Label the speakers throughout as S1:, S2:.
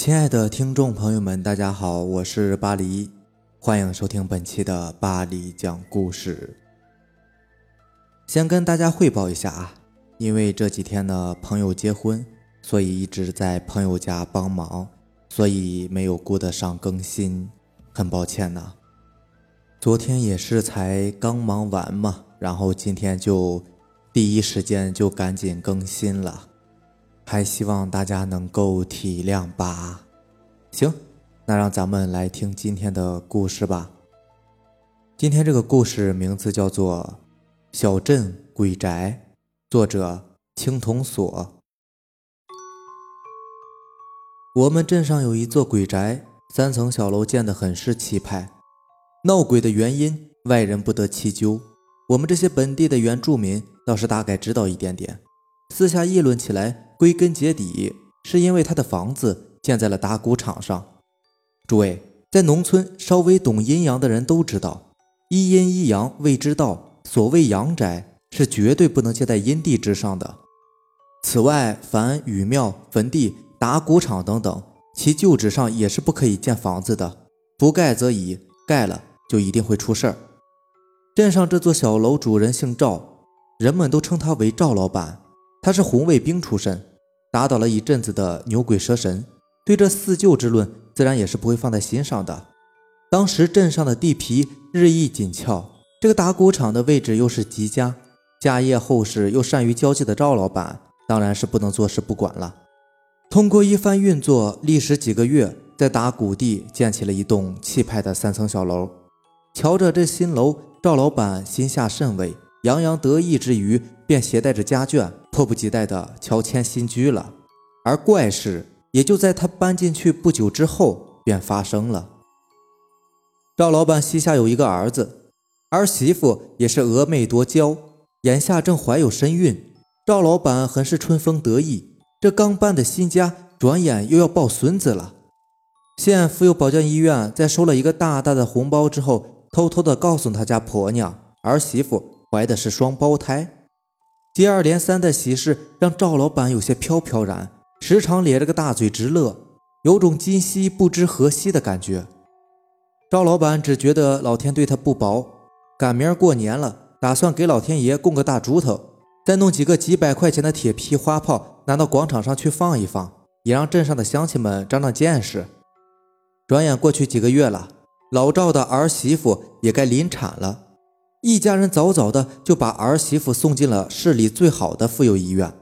S1: 亲爱的听众朋友们，大家好，我是巴黎，欢迎收听本期的巴黎讲故事。先跟大家汇报一下啊，因为这几天呢朋友结婚，所以一直在朋友家帮忙，所以没有顾得上更新，很抱歉呐。昨天也是才刚忙完嘛，然后今天就第一时间就赶紧更新了。还希望大家能够体谅吧。行，那让咱们来听今天的故事吧。今天这个故事名字叫做《小镇鬼宅》，作者青铜锁。我们镇上有一座鬼宅，三层小楼，建得很是气派。闹鬼的原因，外人不得其究。我们这些本地的原住民倒是大概知道一点点，私下议论起来。归根结底，是因为他的房子建在了打谷场上。诸位在农村稍微懂阴阳的人都知道，一阴一阳谓之道。所谓阳宅，是绝对不能建在阴地之上的。此外，凡禹庙、坟地、打谷场等等，其旧址上也是不可以建房子的。不盖则已，盖了就一定会出事儿。镇上这座小楼主人姓赵，人们都称他为赵老板。他是红卫兵出身。打倒了一阵子的牛鬼蛇神，对这四旧之论自然也是不会放在心上的。当时镇上的地皮日益紧俏，这个打谷场的位置又是极佳，家业厚实又善于交际的赵老板当然是不能坐视不管了。通过一番运作，历时几个月，在打谷地建起了一栋气派的三层小楼。瞧着这新楼，赵老板心下甚慰，洋洋得意之余，便携带着家眷。迫不及待地乔迁新居了，而怪事也就在他搬进去不久之后便发生了。赵老板膝下有一个儿子，儿媳妇也是峨眉多娇，眼下正怀有身孕。赵老板很是春风得意，这刚搬的新家，转眼又要抱孙子了。县妇幼保健医院在收了一个大大的红包之后，偷偷的告诉他家婆娘，儿媳妇怀的是双胞胎。接二连三的喜事让赵老板有些飘飘然，时常咧着个大嘴直乐，有种今夕不知何夕的感觉。赵老板只觉得老天对他不薄，赶明儿过年了，打算给老天爷供个大猪头，再弄几个几百块钱的铁皮花炮拿到广场上去放一放，也让镇上的乡亲们长长见识。转眼过去几个月了，老赵的儿媳妇也该临产了。一家人早早的就把儿媳妇送进了市里最好的妇幼医院，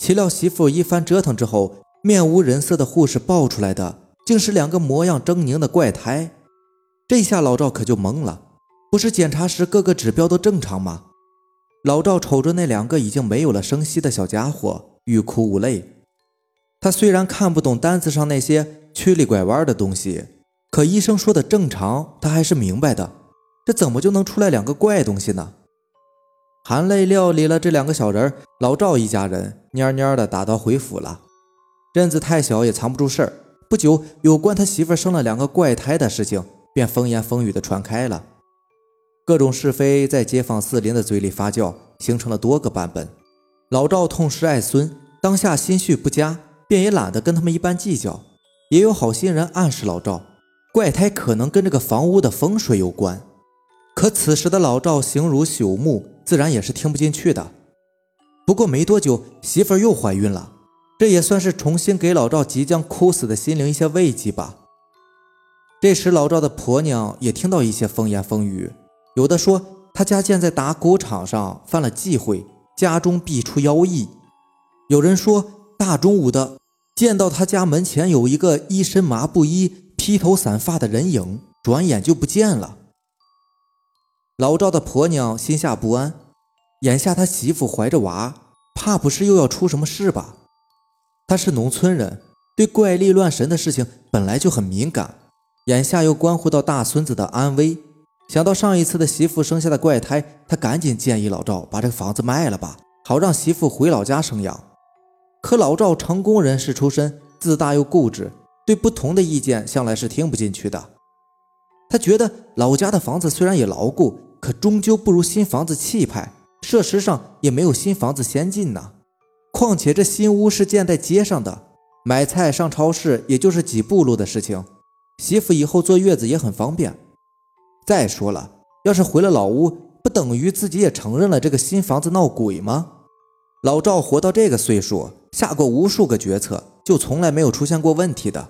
S1: 岂料媳妇一番折腾之后，面无人色的护士抱出来的竟是两个模样狰狞的怪胎。这下老赵可就懵了，不是检查时各个指标都正常吗？老赵瞅着那两个已经没有了声息的小家伙，欲哭无泪。他虽然看不懂单子上那些曲里拐弯的东西，可医生说的正常，他还是明白的。这怎么就能出来两个怪东西呢？含泪料理了这两个小人，老赵一家人蔫蔫的打道回府了。镇子太小，也藏不住事儿。不久，有关他媳妇生了两个怪胎的事情便风言风语的传开了，各种是非在街坊四邻的嘴里发酵，形成了多个版本。老赵痛失爱孙，当下心绪不佳，便也懒得跟他们一般计较。也有好心人暗示老赵，怪胎可能跟这个房屋的风水有关。可此时的老赵形如朽木，自然也是听不进去的。不过没多久，媳妇儿又怀孕了，这也算是重新给老赵即将枯死的心灵一些慰藉吧。这时，老赵的婆娘也听到一些风言风语，有的说他家建在打谷场上犯了忌讳，家中必出妖异；有人说大中午的见到他家门前有一个一身麻布衣、披头散发的人影，转眼就不见了。老赵的婆娘心下不安，眼下他媳妇怀着娃，怕不是又要出什么事吧？他是农村人，对怪力乱神的事情本来就很敏感，眼下又关乎到大孙子的安危。想到上一次的媳妇生下的怪胎，他赶紧建议老赵把这个房子卖了吧，好让媳妇回老家生养。可老赵成功人士出身，自大又固执，对不同的意见向来是听不进去的。他觉得老家的房子虽然也牢固。可终究不如新房子气派，设施上也没有新房子先进呢。况且这新屋是建在街上的，买菜上超市也就是几步路的事情，媳妇以后坐月子也很方便。再说了，要是回了老屋，不等于自己也承认了这个新房子闹鬼吗？老赵活到这个岁数，下过无数个决策，就从来没有出现过问题的。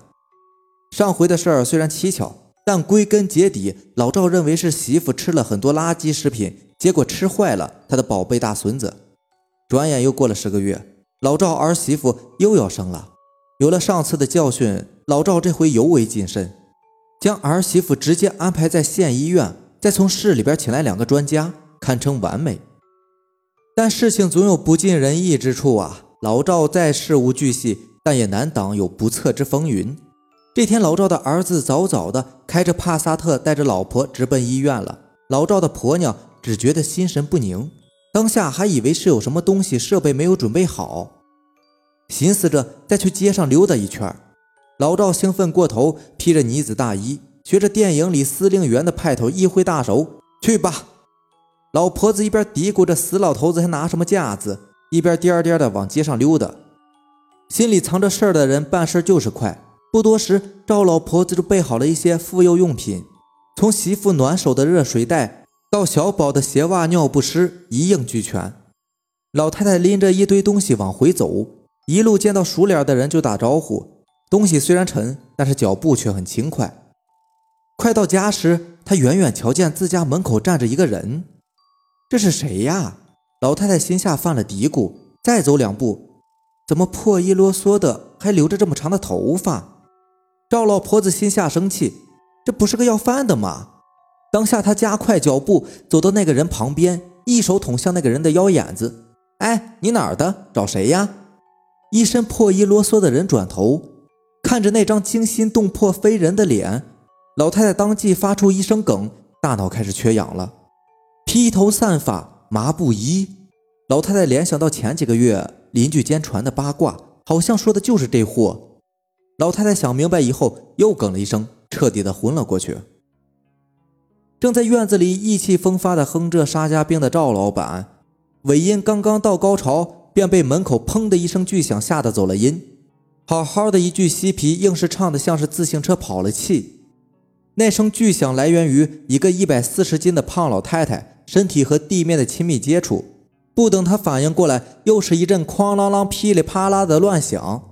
S1: 上回的事儿虽然蹊跷，但归根结底，老赵认为是媳妇吃了很多垃圾食品，结果吃坏了他的宝贝大孙子。转眼又过了十个月，老赵儿媳妇又要生了。有了上次的教训，老赵这回尤为谨慎，将儿媳妇直接安排在县医院，再从市里边请来两个专家，堪称完美。但事情总有不尽人意之处啊！老赵再事无巨细，但也难挡有不测之风云。这天，老赵的儿子早早的开着帕萨特，带着老婆直奔医院了。老赵的婆娘只觉得心神不宁，当下还以为是有什么东西设备没有准备好。寻思着再去街上溜达一圈，老赵兴奋过头，披着呢子大衣，学着电影里司令员的派头，一挥大手：“去吧！”老婆子一边嘀咕着“死老头子还拿什么架子”，一边颠颠的往街上溜达。心里藏着事儿的人办事就是快，不多时，赵老婆子就备好了一些妇幼用品，从媳妇暖手的热水袋到小宝的鞋袜、尿不湿，一应俱全。老太太拎着一堆东西往回走。一路见到熟脸的人就打招呼，东西虽然沉，但是脚步却很轻快。快到家时，他远远瞧见自家门口站着一个人，这是谁呀？老太太心下犯了嘀咕。再走两步，怎么破衣啰嗦的，还留着这么长的头发？赵老婆子心下生气，这不是个要饭的吗？当下她加快脚步走到那个人旁边，一手捅向那个人的腰眼子。哎，你哪儿的？找谁呀？一身破衣啰嗦的人转头看着那张惊心动魄非人的脸，老太太当即发出一声梗，大脑开始缺氧了。披头散发，麻布衣。老太太联想到前几个月邻居间传的八卦，好像说的就是这货。老太太想明白以后，又哽了一声，彻底的昏了过去。正在院子里意气风发的哼着沙家兵的赵老板，尾音刚刚到高潮。便被门口砰的一声巨响吓得走了音。好好的一句嬉皮，硬是唱的像是自行车跑了气。那声巨响来源于一个一百四十斤的胖老太太身体和地面的亲密接触。不等她反应过来，又是一阵哐啷啷、噼里啪啦的乱响。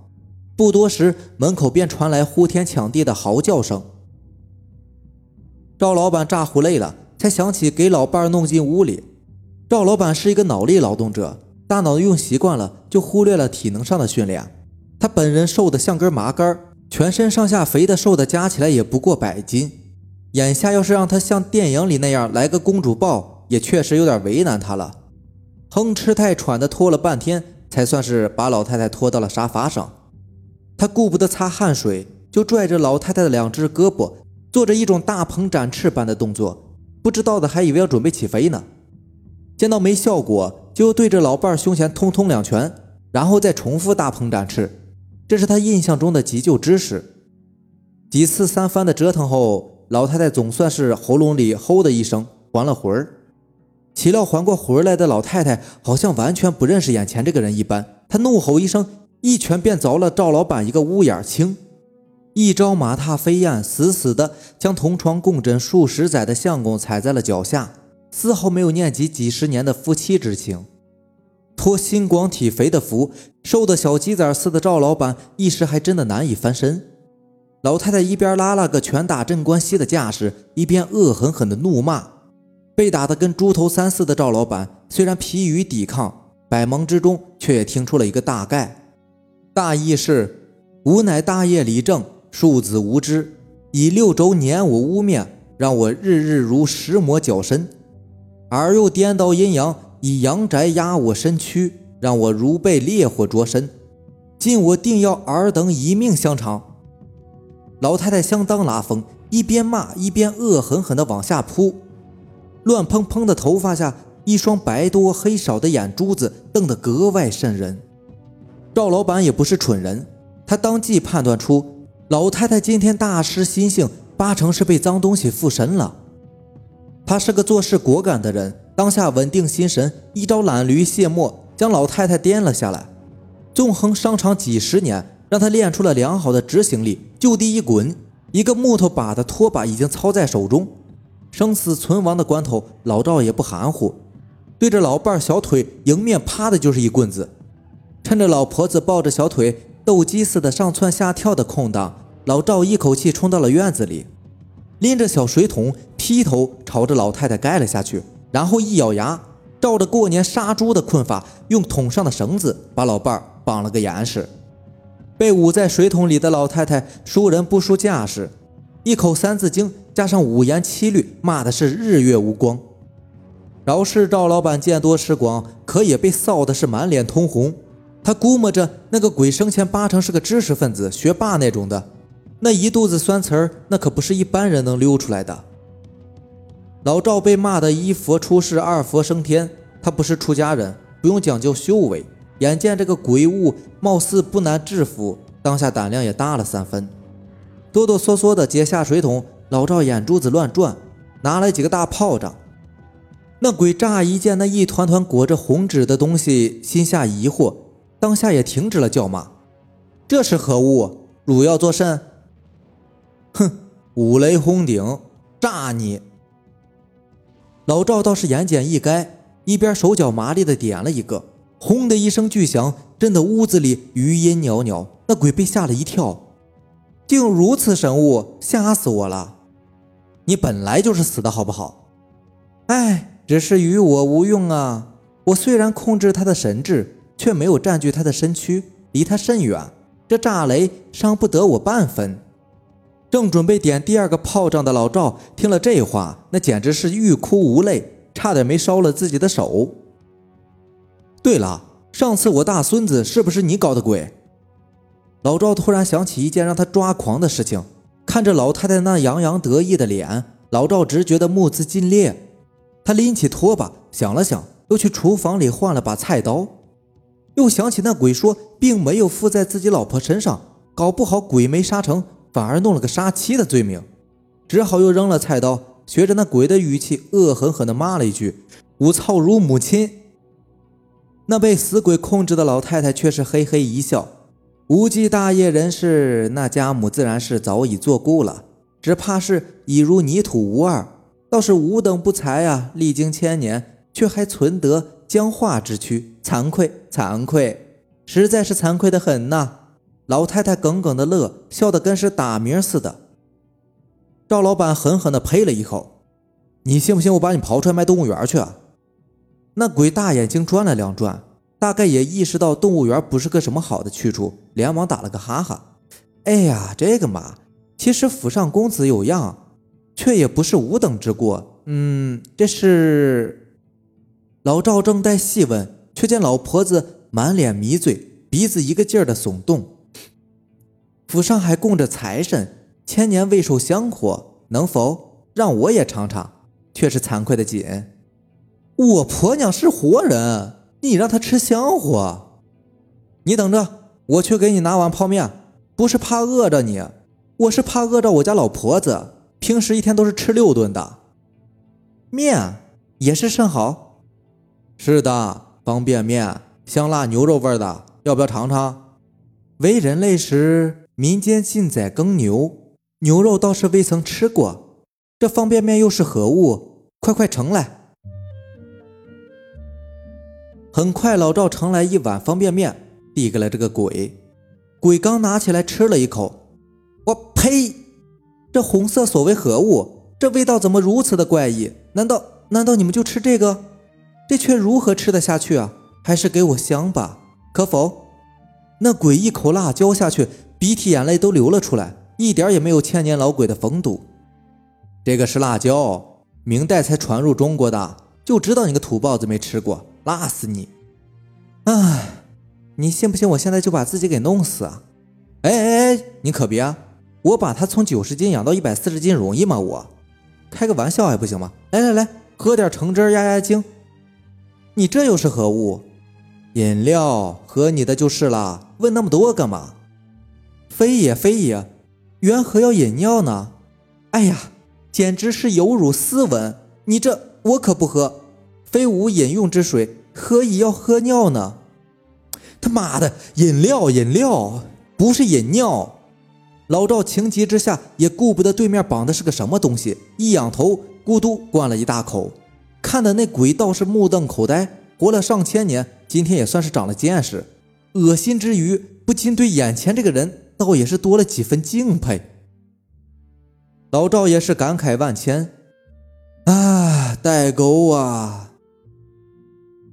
S1: 不多时，门口便传来呼天抢地的嚎叫声。赵老板咋呼累了，才想起给老伴儿弄进屋里。赵老板是一个脑力劳动者。大脑用习惯了，就忽略了体能上的训练。他本人瘦得像根麻杆，全身上下肥的瘦的，加起来也不过百斤。眼下要是让他像电影里那样来个公主抱，也确实有点为难他了。哼哧带喘的拖了半天，才算是把老太太拖到了沙发上。他顾不得擦汗水，就拽着老太太的两只胳膊，做着一种大鹏展翅般的动作。不知道的还以为要准备起飞呢。见到没效果。就对着老伴胸前通通两拳，然后再重复大鹏展翅，这是他印象中的急救知识。几次三番的折腾后，老太太总算是喉咙里吼的一声还了魂儿。岂料还过魂来的老太太好像完全不认识眼前这个人一般，她怒吼一声，一拳便凿了赵老板一个乌眼青，一招马踏飞燕，死死的将同床共枕数十载的相公踩在了脚下。丝毫没有念及几十年的夫妻之情，托心广体肥的福，瘦的小鸡仔似的赵老板一时还真的难以翻身。老太太一边拉了个拳打镇关西的架势，一边恶狠狠地怒骂。被打得跟猪头三似的赵老板虽然疲于抵抗，百忙之中却也听出了一个大概，大意是：吾乃大业李政，庶子无知，以六轴碾我污面，让我日日如石磨绞身。而又颠倒阴阳，以阳宅压我身躯，让我如被烈火灼身。今我定要尔等一命相偿！老太太相当拉风，一边骂一边恶狠狠地往下扑。乱蓬蓬的头发下，一双白多黑少的眼珠子瞪得格外瘆人。赵老板也不是蠢人，他当即判断出老太太今天大失心性，八成是被脏东西附身了。他是个做事果敢的人，当下稳定心神，一招懒驴卸磨，将老太太颠了下来。纵横商场几十年，让他练出了良好的执行力，就地一滚，一个木头把的拖把已经操在手中。生死存亡的关头，老赵也不含糊，对着老伴小腿迎面啪的就是一棍子。趁着老婆子抱着小腿斗鸡似的上蹿下跳的空档，老赵一口气冲到了院子里，拎着小水桶劈头朝着老太太盖了下去，然后一咬牙，照着过年杀猪的困法，用桶上的绳子把老伴儿绑了个严实。被捂在水桶里的老太太输人不输架势，一口三字经加上五言七律，骂的是日月无光。饶是赵老板见多识广，可也被臊的是满脸通红。他估摸着那个鬼生前八成是个知识分子、学霸那种的，那一肚子酸词儿，那可不是一般人能溜出来的。老赵被骂的一佛出世，二佛升天。他不是出家人，不用讲究修为。眼见这个鬼物貌似不难制服，当下胆量也大了三分，哆哆嗦嗦的解下水桶。老赵眼珠子乱转，拿来几个大炮仗。那鬼乍一见那一团团裹着红纸的东西，心下疑惑，当下也停止了叫骂。这是何物？汝要作甚？哼，五雷轰顶，炸你！老赵倒是言简意赅，一边手脚麻利的点了一个。轰的一声巨响，震得屋子里余音袅袅。那鬼被吓了一跳，竟如此神物，吓死我了！你本来就是死的好不好？哎，只是与我无用啊！我虽然控制他的神智，却没有占据他的身躯，离他甚远。这炸雷伤不得我半分。正准备点第二个炮仗的老赵，听了这话，那简直是欲哭无泪，差点没烧了自己的手。对了，上次我大孙子是不是你搞的鬼？老赵突然想起一件让他抓狂的事情，看着老太太那洋洋得意的脸，老赵直觉得目眦尽裂。他拎起拖把，想了想，又去厨房里换了把菜刀，又想起那鬼说并没有附在自己老婆身上，搞不好鬼没杀成，反而弄了个杀妻的罪名，只好又扔了菜刀，学着那鬼的语气，恶狠狠地骂了一句：“吾操汝母亲！”那被死鬼控制的老太太却是嘿嘿一笑，无忌大业人士，那家母自然是早已作故了，只怕是已如泥土无二。倒是吾等不才啊，历经千年，却还存得僵化之躯，惭愧惭愧，实在是惭愧的很呐！老太太耿耿的乐，笑得跟是打鸣似的。赵老板狠狠地呸了一口：“你信不信我把你刨出来卖动物园去？”啊？那鬼大眼睛转了两转，大概也意识到动物园不是个什么好的去处，连忙打了个哈哈。哎呀，这个嘛，其实府上公子有样，却也不是吾等之过。嗯，这是老赵正待细问，却见老婆子满脸迷醉，鼻子一个劲儿的耸动。府上还供着财神，千年未受香火，能否让我也尝尝？却是惭愧的紧。我婆娘是活人，你让她吃香火？你等着，我去给你拿碗泡面。不是怕饿着你，我是怕饿着我家老婆子。平时一天都是吃六顿的，面也是甚好。是的，方便面，香辣牛肉味的，要不要尝尝？为人类时，民间禁宰耕牛，牛肉倒是未曾吃过。这方便面又是何物？快快盛来。很快，老赵盛来一碗方便面，递给了这个鬼。鬼刚拿起来吃了一口，我呸！这红色所为何物？这味道怎么如此的怪异？难道难道你们就吃这个？这却如何吃得下去啊？还是给我香吧，可否？那鬼一口辣椒下去，鼻涕眼泪都流了出来，一点也没有千年老鬼的风度。这个是辣椒，明代才传入中国的，就知道你个土包子没吃过。辣死你！哎，你信不信我现在就把自己给弄死啊？哎哎哎，你可别！我把他从九十斤养到一百四十斤容易吗？我开个玩笑还不行吗？来来来，喝点橙汁压压惊。你这又是何物？饮料，喝你的就是了。问那么多干嘛？非也非也，缘何要饮尿呢？哎呀，简直是有辱斯文！你这我可不喝。非无饮用之水，何以要喝尿呢？他妈的，饮料饮料，不是饮尿。老赵情急之下也顾不得对面绑的是个什么东西，一仰头咕嘟灌了一大口，看的那鬼倒是目瞪口呆。活了上千年，今天也算是长了见识。恶心之余，不禁对眼前这个人倒也是多了几分敬佩。老赵也是感慨万千，啊，代沟啊！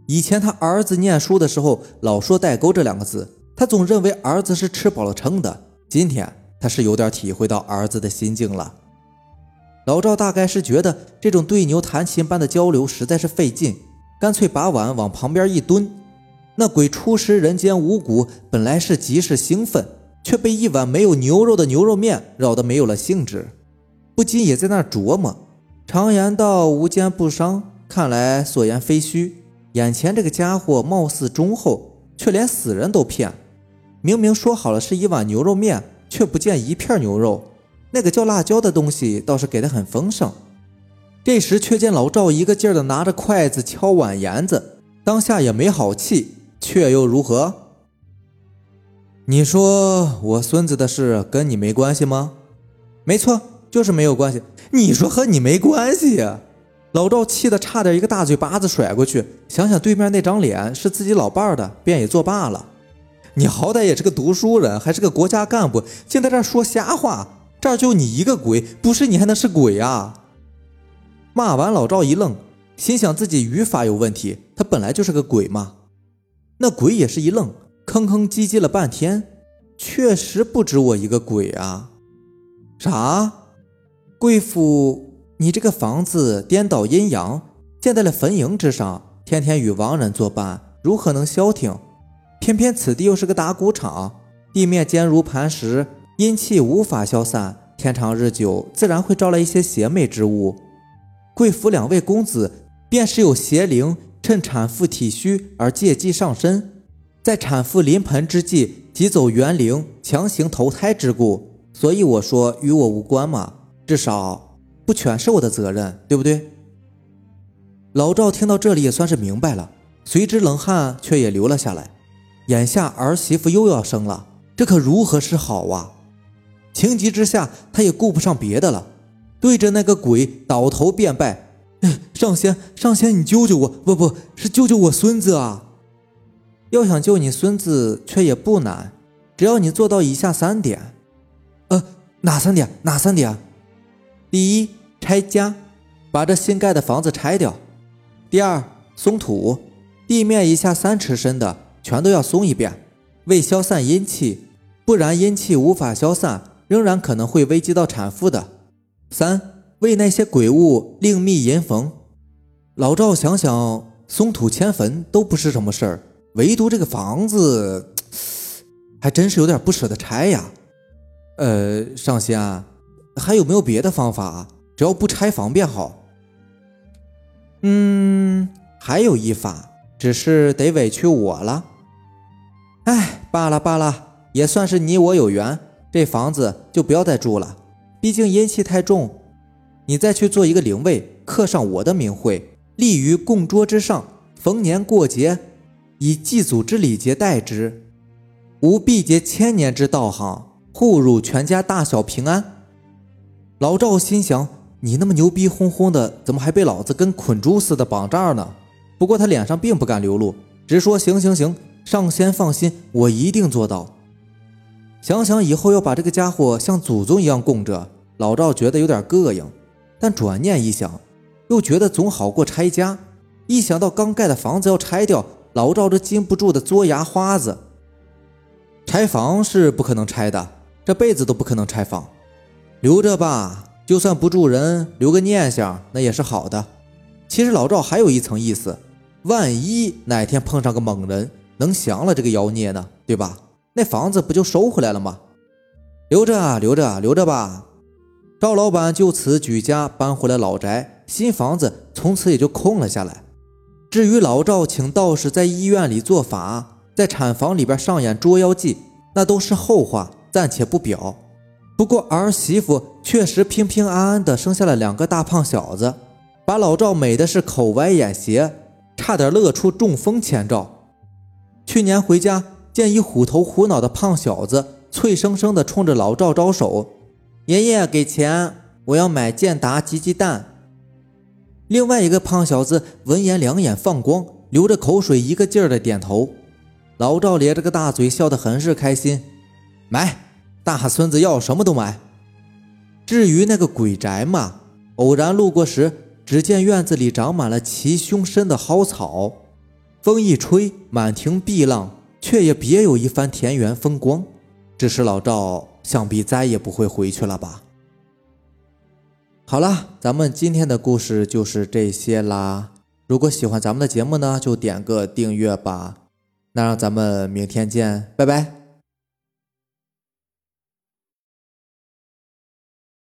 S1: 以前他儿子念书的时候，老说“代沟”这两个字，他总认为儿子是吃饱了撑的。今天他是有点体会到儿子的心境了。老赵大概是觉得这种对牛弹琴般的交流实在是费劲，干脆把碗往旁边一蹲。那鬼初识人间五谷，本来是极是兴奋，却被一碗没有牛肉的牛肉面扰得没有了兴致，不禁也在那琢磨：常言道，无奸不商，看来所言非虚。眼前这个家伙貌似忠厚，却连死人都骗。明明说好了是一碗牛肉面，却不见一片牛肉。那个叫辣椒的东西倒是给的很丰盛。这时却见老赵一个劲儿的拿着筷子敲碗沿子，当下也没好气，却又如何？你说我孙子的事跟你没关系吗？没错，就是没有关系。你说和你没关系？老赵气得差点一个大嘴巴子甩过去，想想对面那张脸是自己老伴儿的，便也作罢了。你好歹也是个读书人，还是个国家干部，竟在这说瞎话！这儿就你一个鬼，不是你还能是鬼啊？骂完，老赵一愣，心想自己语法有问题，他本来就是个鬼嘛。那鬼也是一愣，吭吭唧唧了半天，确实不止我一个鬼啊！啥？贵妇？你这个房子颠倒阴阳，建在了坟茔之上，天天与亡人作伴，如何能消停？偏偏此地又是个打谷场，地面坚如磐石，阴气无法消散，天长日久，自然会招来一些邪魅之物。贵府两位公子便是有邪灵趁产妇体虚而借机上身，在产妇临盆之际急走元灵，强行投胎之故。所以我说与我无关嘛，至少。不全是我的责任，对不对？老赵听到这里也算是明白了，随之冷汗却也流了下来。眼下儿媳妇又要生了，这可如何是好啊？情急之下，他也顾不上别的了，对着那个鬼倒头便拜：“上仙，上仙，你救救我！不，不是救救我孙子啊！要想救你孙子，却也不难，只要你做到以下三点。呃，哪三点？哪三点？”第一，拆家，把这新盖的房子拆掉；第二，松土，地面以下三尺深的全都要松一遍，为消散阴气，不然阴气无法消散，仍然可能会危及到产妇的。三，为那些鬼物另觅阴逢。老赵想想，松土迁坟都不是什么事儿，唯独这个房子，还真是有点不舍得拆呀。呃，上仙。还有没有别的方法？只要不拆房便好。嗯，还有一法，只是得委屈我了。哎，罢了罢了，也算是你我有缘。这房子就不要再住了，毕竟阴气太重。你再去做一个灵位，刻上我的名讳，立于供桌之上。逢年过节，以祭祖之礼节待之，吾必结千年之道行，护汝全家大小平安。老赵心想：“你那么牛逼哄哄的，怎么还被老子跟捆猪似的绑这儿呢？”不过他脸上并不敢流露，直说：“行行行，上仙放心，我一定做到。”想想以后要把这个家伙像祖宗一样供着，老赵觉得有点膈应。但转念一想，又觉得总好过拆家。一想到刚盖的房子要拆掉，老赵这禁不住的嘬牙花子。拆房是不可能拆的，这辈子都不可能拆房。留着吧，就算不住人，留个念想那也是好的。其实老赵还有一层意思，万一哪天碰上个猛人，能降了这个妖孽呢，对吧？那房子不就收回来了吗？留着啊，留着，留着吧。赵老板就此举家搬回了老宅，新房子从此也就空了下来。至于老赵请道士在医院里做法，在产房里边上演捉妖记，那都是后话，暂且不表。不过儿媳妇确实平平安安的生下了两个大胖小子，把老赵美的是口歪眼斜，差点乐出中风前兆。去年回家见一虎头虎脑的胖小子，脆生生的冲着老赵招手：“爷爷给钱，我要买健达吉鸡蛋。”另外一个胖小子闻言两眼放光，流着口水，一个劲儿的点头。老赵咧着个大嘴，笑得很是开心：“买，大孙子要什么都买。”至于那个鬼宅嘛，偶然路过时，只见院子里长满了齐胸深的蒿草，风一吹，满庭碧浪，却也别有一番田园风光。只是老赵想必再也不会回去了吧。好了，咱们今天的故事就是这些啦。如果喜欢咱们的节目呢，就点个订阅吧。那让咱们明天见，拜拜。